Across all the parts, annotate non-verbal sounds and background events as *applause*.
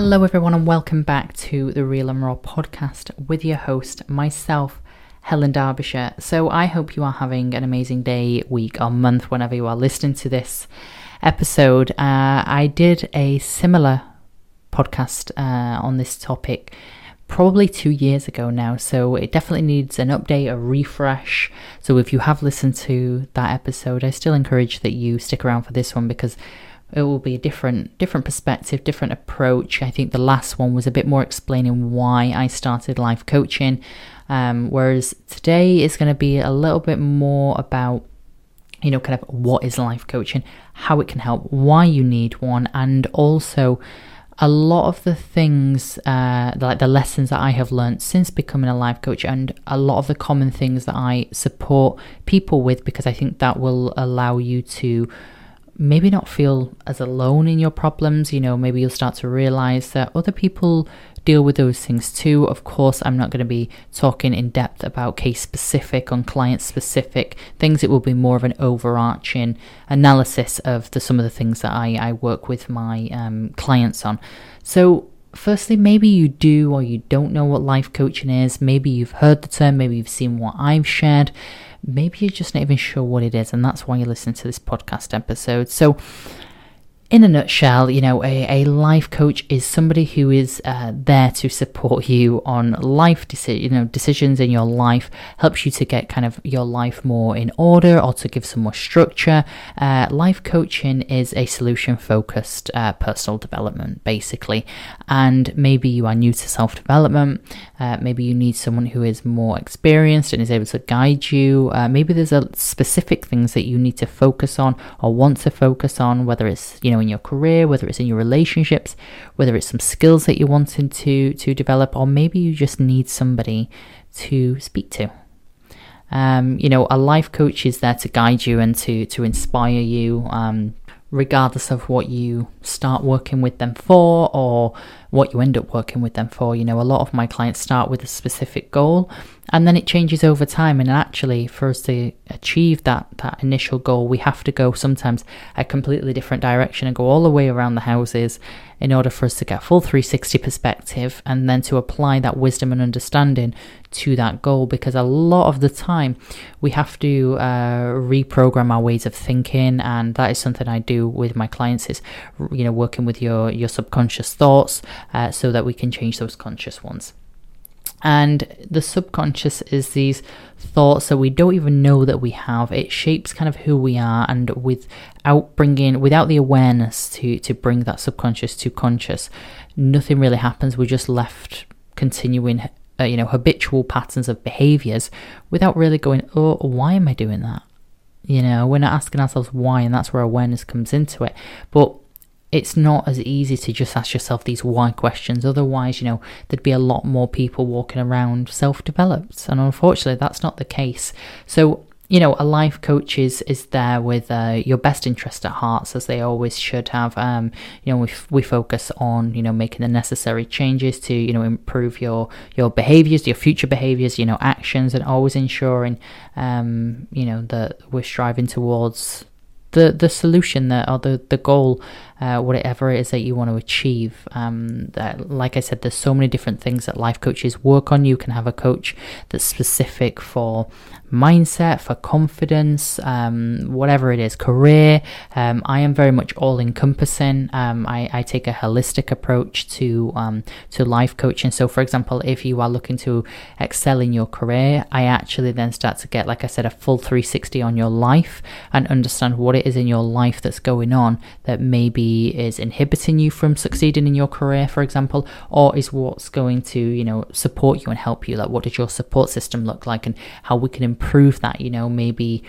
Hello, everyone, and welcome back to the Real and Raw podcast with your host, myself, Helen Derbyshire. So, I hope you are having an amazing day, week, or month whenever you are listening to this episode. Uh, I did a similar podcast uh, on this topic probably two years ago now, so it definitely needs an update, a refresh. So if you have listened to that episode, I still encourage that you stick around for this one because it will be a different different perspective, different approach. I think the last one was a bit more explaining why I started life coaching, um, whereas today is going to be a little bit more about you know kind of what is life coaching, how it can help, why you need one, and also a lot of the things, uh, like the lessons that I have learned since becoming a life coach, and a lot of the common things that I support people with, because I think that will allow you to maybe not feel as alone in your problems. You know, maybe you'll start to realize that other people deal with those things too. Of course, I'm not going to be talking in depth about case specific on client specific things. It will be more of an overarching analysis of the some of the things that I, I work with my um, clients on. So firstly, maybe you do or you don't know what life coaching is. Maybe you've heard the term, maybe you've seen what I've shared. Maybe you're just not even sure what it is, and that's why you're listening to this podcast episode. So, in a nutshell, you know, a, a life coach is somebody who is uh, there to support you on life deci- you know, decisions in your life, helps you to get kind of your life more in order or to give some more structure. Uh, life coaching is a solution focused uh, personal development, basically. And maybe you are new to self development, uh, maybe you need someone who is more experienced and is able to guide you. Uh, maybe there's a specific things that you need to focus on or want to focus on, whether it's, you know, know, in your career, whether it's in your relationships, whether it's some skills that you're wanting to to develop, or maybe you just need somebody to speak to. Um, you know, a life coach is there to guide you and to to inspire you. Um, regardless of what you start working with them for or what you end up working with them for. You know, a lot of my clients start with a specific goal and then it changes over time. And actually, for us to achieve that, that initial goal, we have to go sometimes a completely different direction and go all the way around the houses in order for us to get full 360 perspective and then to apply that wisdom and understanding to that goal because a lot of the time we have to uh, reprogram our ways of thinking and that is something i do with my clients is you know working with your your subconscious thoughts uh, so that we can change those conscious ones and the subconscious is these thoughts that we don't even know that we have. It shapes kind of who we are, and without bringing, without the awareness to to bring that subconscious to conscious, nothing really happens. We're just left continuing, uh, you know, habitual patterns of behaviors without really going, oh, why am I doing that? You know, we're not asking ourselves why, and that's where awareness comes into it. But it's not as easy to just ask yourself these why questions. Otherwise, you know, there'd be a lot more people walking around self developed. And unfortunately, that's not the case. So, you know, a life coach is, is there with uh, your best interest at heart, as they always should have. Um, you know, we, we focus on, you know, making the necessary changes to, you know, improve your, your behaviors, your future behaviors, you know, actions, and always ensuring, um, you know, that we're striving towards the the solution that or the the goal uh, whatever it is that you want to achieve um, that like i said there's so many different things that life coaches work on you can have a coach that's specific for mindset, for confidence, um, whatever it is, career. Um, I am very much all encompassing. Um, I, I, take a holistic approach to um, to life coaching. So, for example, if you are looking to excel in your career, I actually then start to get, like I said, a full 360 on your life and understand what it is in your life that's going on that maybe is inhibiting you from succeeding in your career, for example, or is what's going to you know support you and help you. Like, what does your support system look like, and how we can improve that. You know, maybe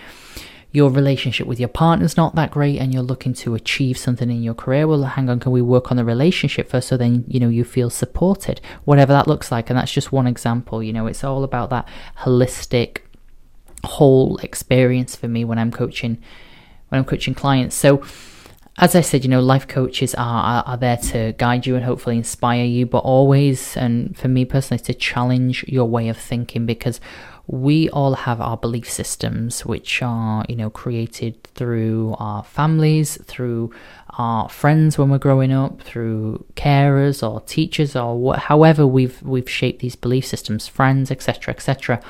your relationship with your partner's not that great and you're looking to achieve something in your career. Well hang on can we work on the relationship first so then you know you feel supported? Whatever that looks like. And that's just one example. You know it's all about that holistic whole experience for me when i'm coaching when i'm coaching clients. So as I said, you know, life coaches are, are, are there to guide you and hopefully inspire you, but always, and for me personally, to challenge your way of thinking because we all have our belief systems, which are, you know, created through our families, through our friends when we're growing up, through carers or teachers or what, however we've we've shaped these belief systems, friends, etc., etc.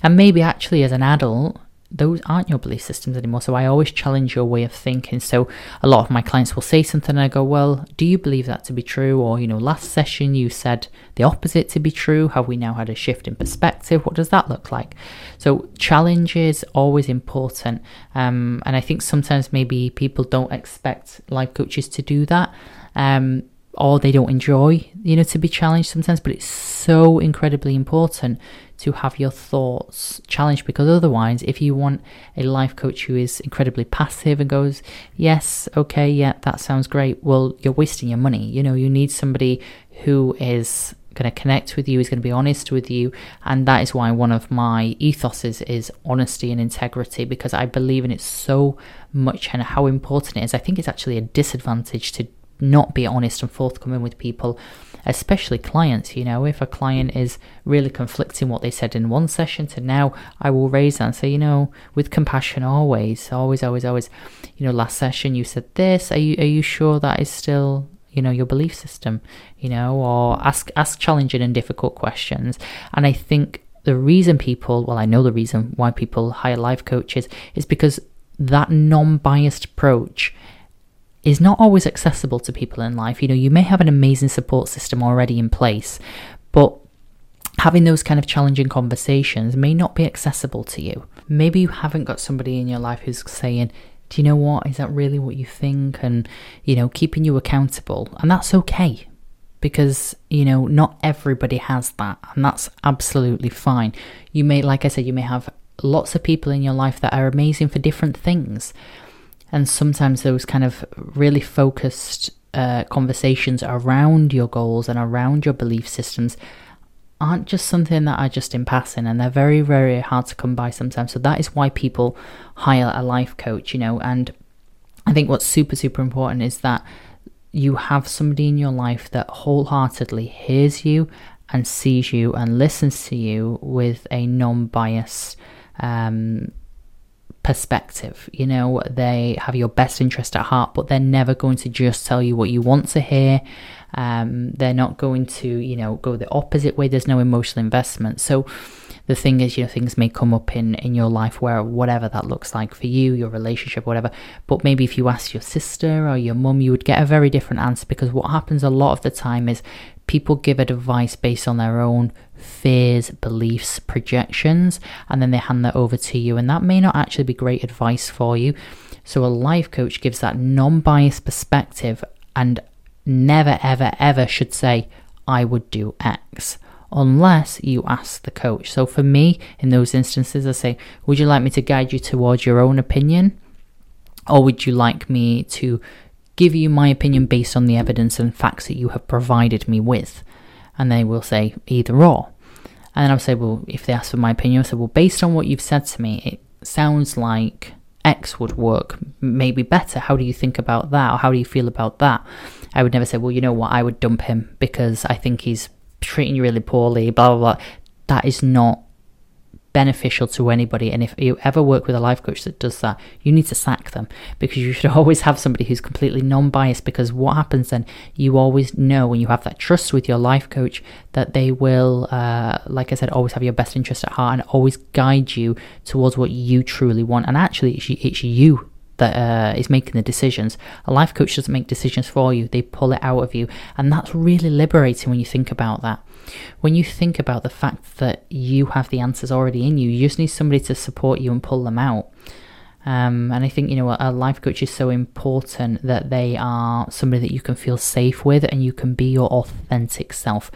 And maybe actually as an adult, those aren't your belief systems anymore. So I always challenge your way of thinking. So a lot of my clients will say something and I go, Well, do you believe that to be true? Or, you know, last session you said the opposite to be true. Have we now had a shift in perspective? What does that look like? So challenge is always important. Um, and I think sometimes maybe people don't expect life coaches to do that. Um, or they don't enjoy, you know, to be challenged sometimes, but it's so incredibly important to have your thoughts challenged because otherwise, if you want a life coach who is incredibly passive and goes, Yes, okay, yeah, that sounds great, well, you're wasting your money. You know, you need somebody who is going to connect with you, is going to be honest with you. And that is why one of my ethoses is honesty and integrity because I believe in it so much and how important it is. I think it's actually a disadvantage to not be honest and forthcoming with people, especially clients. You know, if a client is really conflicting what they said in one session to now, I will raise that and say, you know, with compassion always, always, always, always, you know, last session you said this. Are you are you sure that is still you know your belief system you know or ask ask challenging and difficult questions and i think the reason people well i know the reason why people hire life coaches is because that non-biased approach is not always accessible to people in life. You know, you may have an amazing support system already in place, but having those kind of challenging conversations may not be accessible to you. Maybe you haven't got somebody in your life who's saying, Do you know what? Is that really what you think? And, you know, keeping you accountable. And that's okay because, you know, not everybody has that. And that's absolutely fine. You may, like I said, you may have lots of people in your life that are amazing for different things. And sometimes those kind of really focused uh, conversations around your goals and around your belief systems aren't just something that are just in passing and they're very, very hard to come by sometimes. So that is why people hire a life coach, you know. And I think what's super, super important is that you have somebody in your life that wholeheartedly hears you and sees you and listens to you with a non biased um, perspective. You know, they have your best interest at heart, but they're never going to just tell you what you want to hear. Um, they're not going to, you know, go the opposite way. There's no emotional investment. So the thing is, you know, things may come up in in your life where whatever that looks like for you, your relationship, whatever. But maybe if you ask your sister or your mum, you would get a very different answer because what happens a lot of the time is people give advice based on their own fears, beliefs, projections, and then they hand that over to you. And that may not actually be great advice for you. So, a life coach gives that non biased perspective and never, ever, ever should say, I would do X unless you ask the coach. So, for me, in those instances, I say, Would you like me to guide you towards your own opinion? Or would you like me to give you my opinion based on the evidence and facts that you have provided me with? And they will say either or. And then I'll say, well, if they ask for my opinion, I'll say, well, based on what you've said to me, it sounds like X would work maybe better. How do you think about that? Or how do you feel about that? I would never say, well, you know what, I would dump him because I think he's treating you really poorly, blah, blah, blah. That is not beneficial to anybody. And if you ever work with a life coach that does that, you need to sack them because you should *laughs* always have somebody who's completely non biased. Because what happens then, you always know when you have that trust with your life coach that they will, uh, like I said, always have your best interest at heart and always guide you towards what you truly want. And actually, it's you that uh, is making the decisions. A life coach doesn't make decisions for you, they pull it out of you. And that's really liberating when you think about that. When you think about the fact that you have the answers already in you, you just need somebody to support you and pull them out. Um, and I think, you know, a life coach is so important that they are somebody that you can feel safe with and you can be your authentic self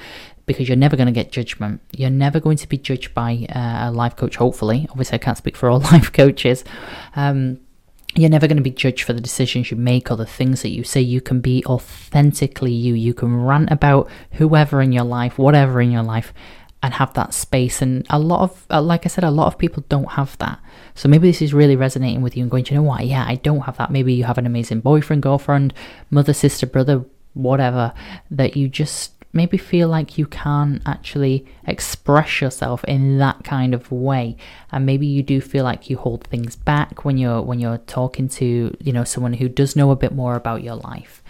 because you're never going to get judgment. You're never going to be judged by uh, a life coach, hopefully. Obviously, I can't speak for all *laughs* life coaches. Um, you're never going to be judged for the decisions you make or the things that you say. You can be authentically you. You can rant about whoever in your life, whatever in your life, and have that space. And a lot of, uh, like I said, a lot of people don't have that. So maybe this is really resonating with you and going, you know what? Yeah, I don't have that. Maybe you have an amazing boyfriend, girlfriend, mother, sister, brother, whatever, that you just maybe feel like you can't actually express yourself in that kind of way. And maybe you do feel like you hold things back when you're when you're talking to you know someone who does know a bit more about your life.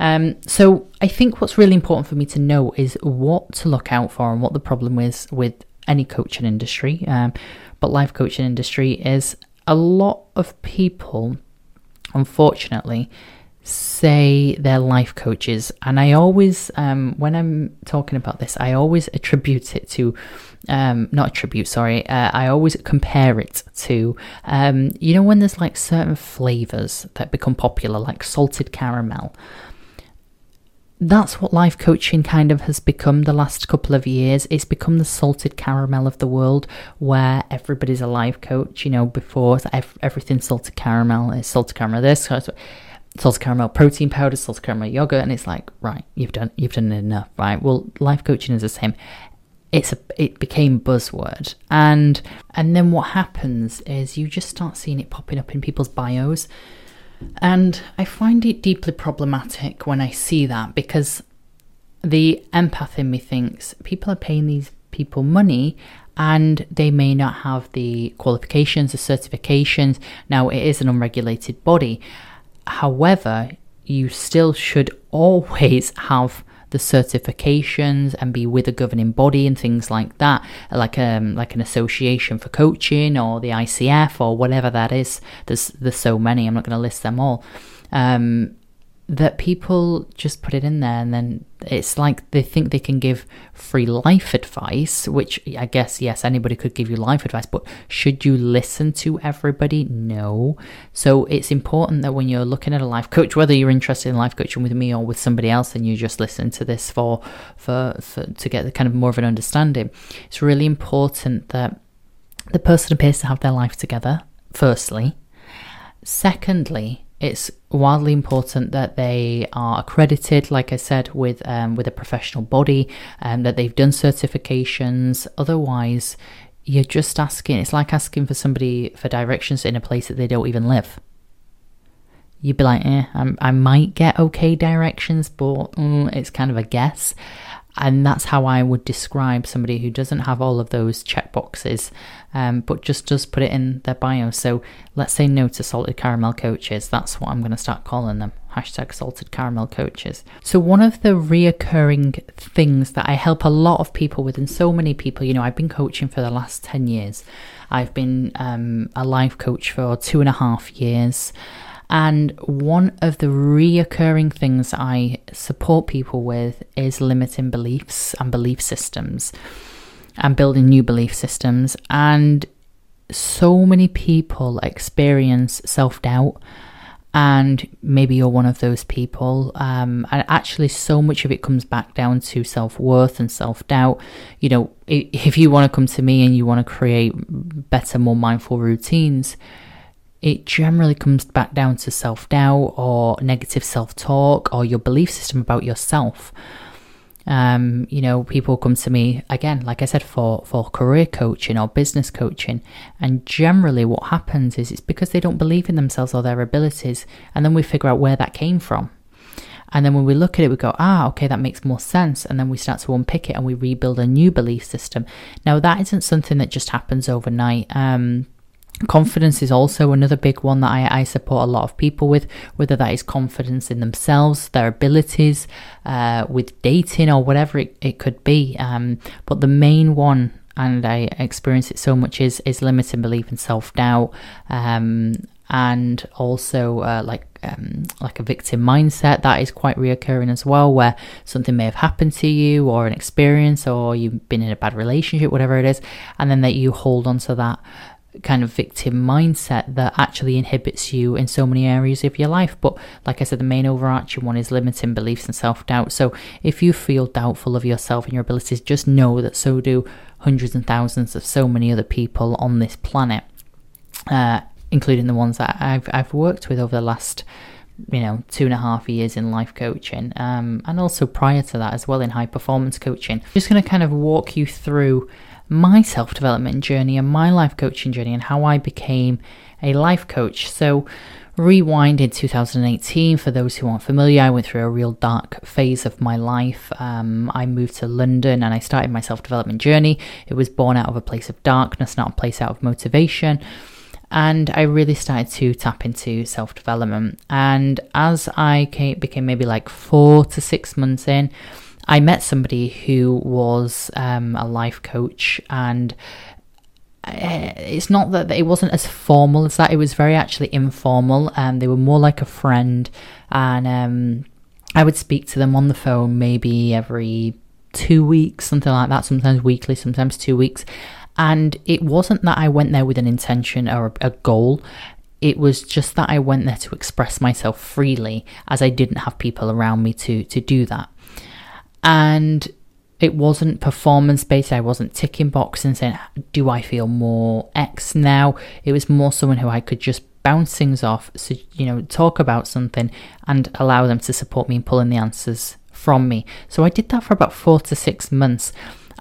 Um, so I think what's really important for me to know is what to look out for and what the problem is with any coaching industry, um, but life coaching industry is a lot of people, unfortunately, say they're life coaches, and I always, um, when I'm talking about this, I always attribute it to, um, not attribute, sorry, uh, I always compare it to, um, you know, when there's like certain flavors that become popular, like salted caramel that's what life coaching kind of has become the last couple of years. It's become the salted caramel of the world where everybody's a life coach. You know, before everything salted caramel is salted caramel this, salted caramel protein powder, salted caramel yogurt, and it's like, right, you've done you've done enough, right? Well, life coaching is the same. It's a it became buzzword, and and then what happens is you just start seeing it popping up in people's bios and I find it deeply problematic when I see that because the empath in me thinks people are paying these people money and they may not have the qualifications, the certifications. Now, it is an unregulated body. However, you still should always *laughs* have the certifications and be with a governing body and things like that, like um like an association for coaching or the ICF or whatever that is. There's there's so many. I'm not going to list them all. Um, that people just put it in there and then it's like they think they can give free life advice, which I guess, yes, anybody could give you life advice, but should you listen to everybody? No. So it's important that when you're looking at a life coach, whether you're interested in life coaching with me or with somebody else, and you just listen to this for, for, for to get the kind of more of an understanding, it's really important that the person appears to have their life together, firstly. Secondly, it's wildly important that they are accredited, like I said, with um, with a professional body, and um, that they've done certifications. Otherwise, you're just asking. It's like asking for somebody for directions in a place that they don't even live. You'd be like, eh, i might get okay directions, but mm, it's kind of a guess. And that's how I would describe somebody who doesn't have all of those checkboxes, um, but just does put it in their bio. So let's say no to salted caramel coaches. That's what I'm going to start calling them. Hashtag salted caramel coaches. So, one of the reoccurring things that I help a lot of people with, and so many people, you know, I've been coaching for the last 10 years. I've been um, a life coach for two and a half years. And one of the reoccurring things I support people with is limiting beliefs and belief systems and building new belief systems. And so many people experience self doubt. And maybe you're one of those people. Um, and actually, so much of it comes back down to self worth and self doubt. You know, *laughs* if you want to come to me and you want to create better, more mindful routines, it generally comes back down to self doubt or negative self talk or your belief system about yourself. Um, you know, people come to me again, like I said, for, for career coaching or business coaching. And generally, what happens is it's because they don't believe in themselves or their abilities. And then we figure out where that came from. And then when we look at it, we go, ah, okay, that makes more sense. And then we start to unpick it and we rebuild a new belief system. Now, that isn't something that just happens overnight. Um, Confidence is also another big one that I, I, support a lot of people with, whether that is confidence in themselves, their abilities, uh, with dating or whatever it, it could be. Um, but the main one, and I experience it so much, is is limiting belief and self doubt, um, and also uh, like um, like a victim mindset that is quite reoccurring as well, where something may have happened to you or an experience, or you've been in a bad relationship, whatever it is, and then that you hold on to that kind of victim mindset that actually inhibits you in so many areas of your life. But like I said, the main overarching one is limiting beliefs and self doubt. So if you feel doubtful of yourself and your abilities, just know that so do hundreds and thousands of so many other people on this planet, uh, including the ones that I've I've worked with over the last you know two and a half years in life coaching um, and also prior to that as well in high performance coaching I'm just going to kind of walk you through my self development journey and my life coaching journey and how I became a life coach. So, rewind in 2018 for those who aren't familiar i went through a real dark phase of my life. Um, i moved to london and i started my self-development journey. It was born out of a place of darkness not a place out of motivation. And i really started to tap into self-development. And as i came, became maybe like four to six months in i met somebody who was um, a life coach and uh, it's not that it wasn't as formal as that. It was very actually informal, and they were more like a friend. And um, I would speak to them on the phone maybe every two weeks, something like that. Sometimes weekly, sometimes two weeks. And it wasn't that I went there with an intention or a goal. It was just that I went there to express myself freely, as I didn't have people around me to to do that. And it wasn't performance based. I wasn't ticking boxes and saying, Do I feel more X now? It was more someone who I could just bounce things off, so, you know, talk about something and allow them to support me in pulling the answers from me. So I did that for about four to six months.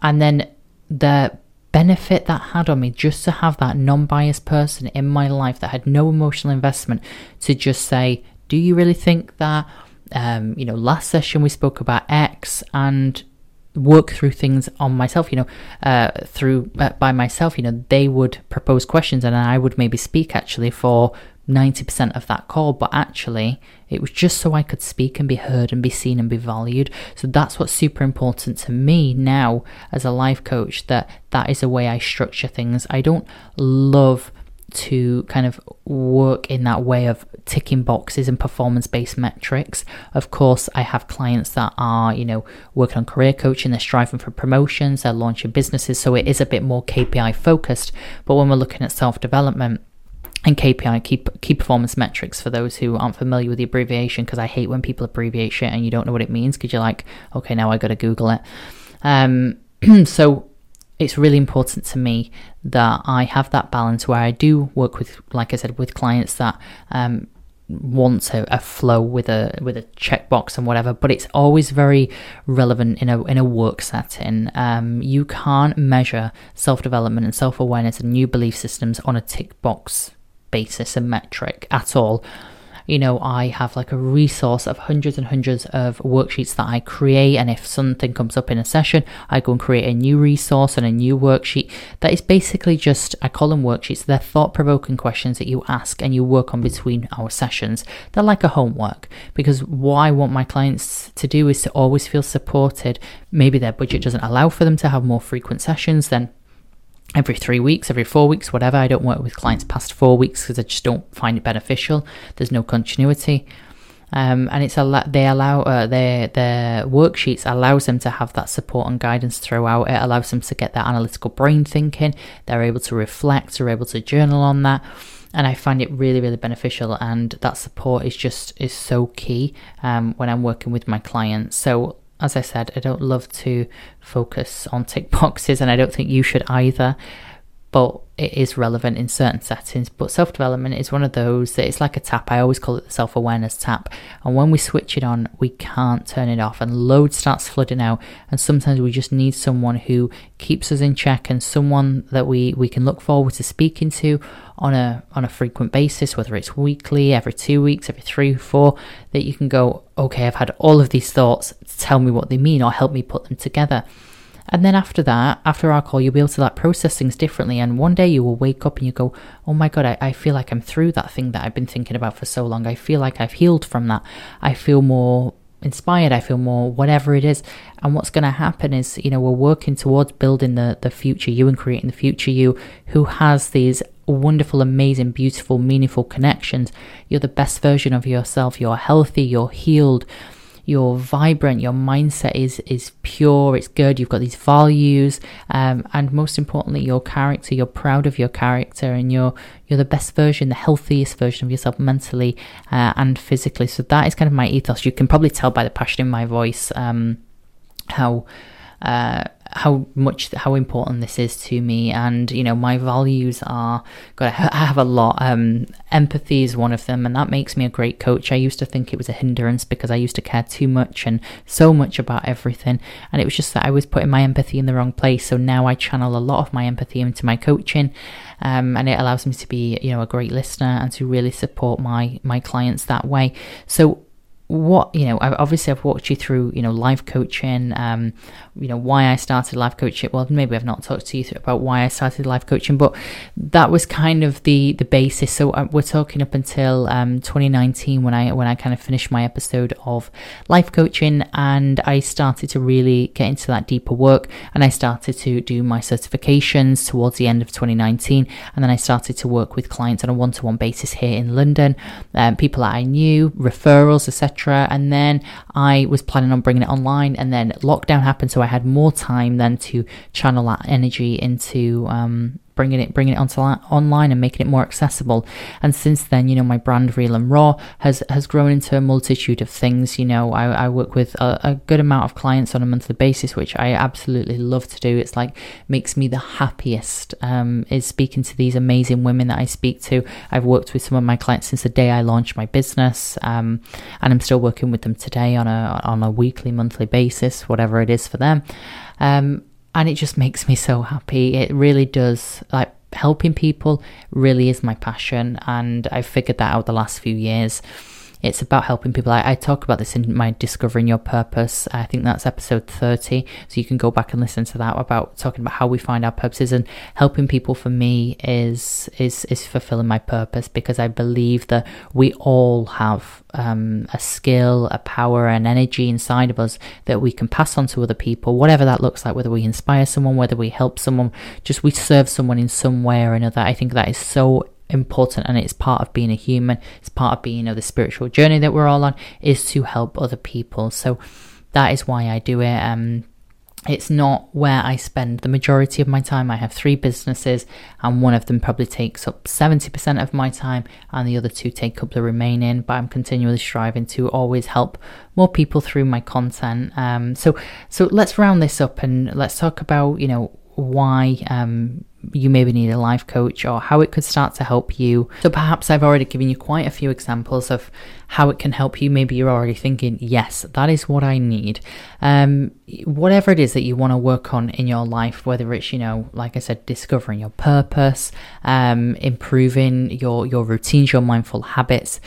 And then the benefit that had on me just to have that non biased person in my life that had no emotional investment to just say, Do you really think that? Um, you know, last session we spoke about X and work through things on myself you know uh, through uh, by myself you know they would propose questions and i would maybe speak actually for 90% of that call but actually it was just so i could speak and be heard and be seen and be valued. So that's what's super important to me now as a life coach that that is a way i structure things. I don't love to kind of work in that way of ticking boxes and performance based metrics. Of course, I have clients that are, you know, working on career coaching, they're striving for promotions, they're launching businesses, so it is a bit more KPI focused. But when we're looking at self development, and KPI, key, key performance metrics, for those who aren't familiar with the abbreviation, because I hate when people abbreviate shit and you don't know what it means because you're like, okay, now I got to Google it. Um, *clears throat* so it's really important to me that I have that balance where I do work with, like I said, with clients that um, want a, a, flow with a with a checkbox and whatever, but it's always very relevant in a in a work setting. Um, you can't measure self development and self awareness and new belief systems on a tick box basis and metric at all you know, I have like a resource of hundreds and hundreds of worksheets that I create. And if something comes up in a session, I go and create a new resource and a new worksheet that is basically just, I call them worksheets. They're thought provoking questions that you ask and you work on between our sessions. They're like a homework because what I want my clients to do is to always feel supported. Maybe their budget doesn't allow for them to have more frequent sessions, then every three weeks, every four weeks, whatever. I don't work with clients past four weeks because I just don't find it beneficial. There's no continuity. Um, and it's a they allow uh, their their worksheets allows them to have that support and guidance throughout. It allows them to get that analytical brain thinking. They're able to reflect. They're able to journal on that, and I find it really really beneficial. And that support is just is so key um, when I'm working with my clients. So as I said, I don't love to focus on tick boxes, and I don't think you should either. But it is relevant in certain settings. But self development is one of those that it's like a tap. I always call it the self awareness tap. And when we switch it on, we can't turn it off, and load starts flooding out. And sometimes we just need someone who keeps us in check and someone that we, we can look forward to speaking to on a on a frequent basis, whether it's weekly, every two weeks, every three, four, that you can go, okay, I've had all of these thoughts, tell me what they mean or help me put them together. And then after that, after our call, you'll be able to like process things differently. And one day you will wake up and you go, Oh my God, I, I feel like I'm through that thing that I've been thinking about for so long. I feel like I've healed from that. I feel more inspired. I feel more whatever it is. And what's going to happen is, you know, we're working towards building the, the future you and creating the future you who has these wonderful, amazing, beautiful, meaningful connections. You're the best version of yourself. You're healthy. You're healed you're vibrant, your mindset is is pure, it's good, you've got these values, um, and most importantly, your character, you're proud of your character, and you're you're the best version, the healthiest version of yourself mentally uh, and physically. So that is kind of my ethos. You can probably tell by the passion in my voice um, how. Uh, how much how important this is to me. And you know my values are god i have a lot um empathy is one of them and that makes me a great coach. I used to think it was a hindrance because i used to care too much and so much about everything. And it was just that i was putting my empathy in the wrong place. So now i channel a lot of my empathy into my coaching um, and it allows me to be you know a great listener and to really support my my clients that way. So what you know obviously i've walked you through you know life coaching um you know why i started life coaching. Well maybe i've not talked to you about why i started life coaching but that was kind of the the basis. So uh, we're talking up until um 2019 when i when i kind of finished my episode of life coaching and i started to really get into that deeper work and i started to do my certifications towards the end of 2019 and then i started to work with clients on a one-to-one basis here in london. Um, people that i knew referrals etc and then I was planning on bringing it online, and then lockdown happened, so I had more time then to channel that energy into um, bringing it bringing it onto online and making it more accessible. And since then, you know, my brand Real and Raw has has grown into a multitude of things. You know, I, I work with a, a, good amount of clients on a monthly basis, which I absolutely love to do. It's like makes me the happiest. Um, is speaking to these amazing women that I speak to. I've worked with some of my clients since the day I launched my business, um, and I'm still working with them today on a on a weekly, monthly basis, whatever it is for them. Um, and it just makes me so happy. It really does. Like helping people really is my passion, and I've figured that out the last few years. It's about helping people. I, I, talk about this in my Discovering Your Purpose. I think that's episode 30. So you can go back and listen to that about talking about how we find our purposes and helping people for me is is is fulfilling my purpose because I believe that we all have um, a skill, a power, and energy inside of us that we can pass on to other people, whatever that looks like, whether we inspire someone, whether we help someone, just we serve someone in some way or another. I think that is so important and it's part of being a human it's part of being you know the spiritual journey that we're all on is to help other people so that is why i do it um it's not where I spend the majority of my time. I have three businesses, and one of them probably takes up 70% of my time, and the other two take up the remaining. But I'm continually striving to always help more people through my content. Um, so, so let's round this up and let's talk about, you know, why um, you maybe need a life coach or how it could start to help you. So perhaps I've already given you quite a few examples of how it can help you. Maybe you're already thinking, yes, that is what I need. Um, whatever it is that you want to work on in your life, whether it's, you know, like I said, discovering your purpose, um, improving your, your routines, your mindful habits,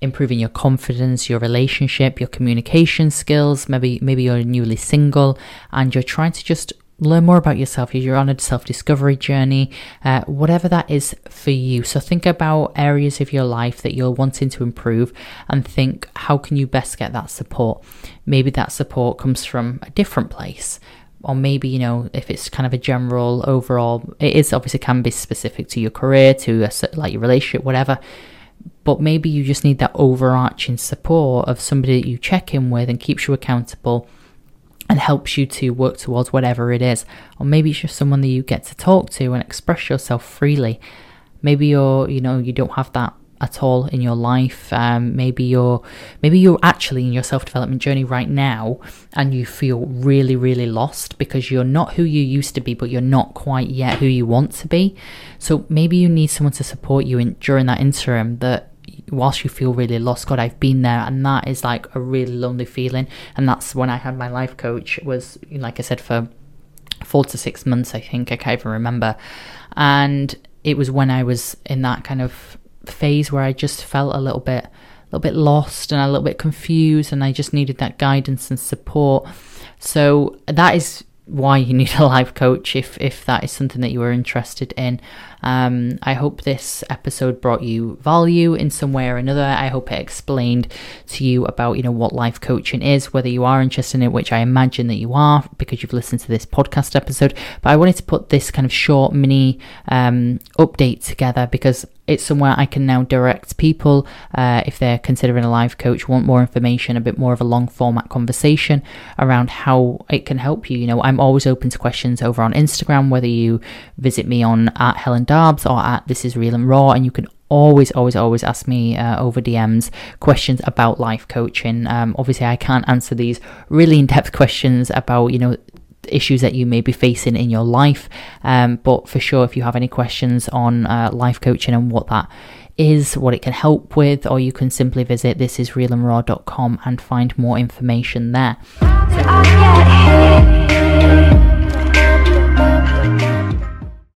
improving your confidence, your relationship, your communication skills. Maybe maybe you're newly single and you're trying to just learn more about yourself. You're on a self discovery journey, uh, whatever that is for you. So think about areas of your life that you're wanting to improve and think how can you best get that support? Maybe that support comes from a different place. Or maybe, you know, if it's kind of a general overall, it is obviously can be specific to your career, to a, like your relationship, whatever but maybe you just need that overarching support of somebody that you check in with and keeps you accountable and helps you to work towards whatever it is. Or maybe it's just someone that you get to talk to and express yourself freely. Maybe you're, you know, you don't have that at all in your life. Um, maybe you're, maybe you're actually in your self development journey right now, and you feel really, really lost because you're not who you used to be, but you're not quite yet who you want to be. So maybe you need someone to support you in during that interim that whilst you feel really lost god i've been there. And that is like a really lonely feeling. And that's when i had my life coach was like i said for four to six months i think. I can't even remember. And it was when i was in that kind of phase where i just felt a little bit a little bit lost and a little bit confused and i just needed that guidance and support. So that is why you need a *laughs* life coach if if that is something that you are interested in. Um, I hope this episode brought you value in some way or another. I hope it explained to you about you know what life coaching is, whether you are interested in it, which I imagine that you are because you've listened to this podcast episode. But I wanted to put this kind of short mini um, update together because it's somewhere I can now direct people uh, if they're considering a life coach, want more information, a bit more of a long format conversation around how it can help you. You know, I'm always open to questions over on Instagram, whether you visit me on at Helen Darbs or at This Is Real and Raw, and you can always, always, always ask me uh, over DMs questions about life coaching. Um, obviously, I can't answer these really in depth *laughs* questions about, you know, issues that you may be facing in your life. Um, but for sure, if you have any questions on uh, life coaching and what that is, what it can help with, or you can simply visit thisisrealandraw.com and find more information there.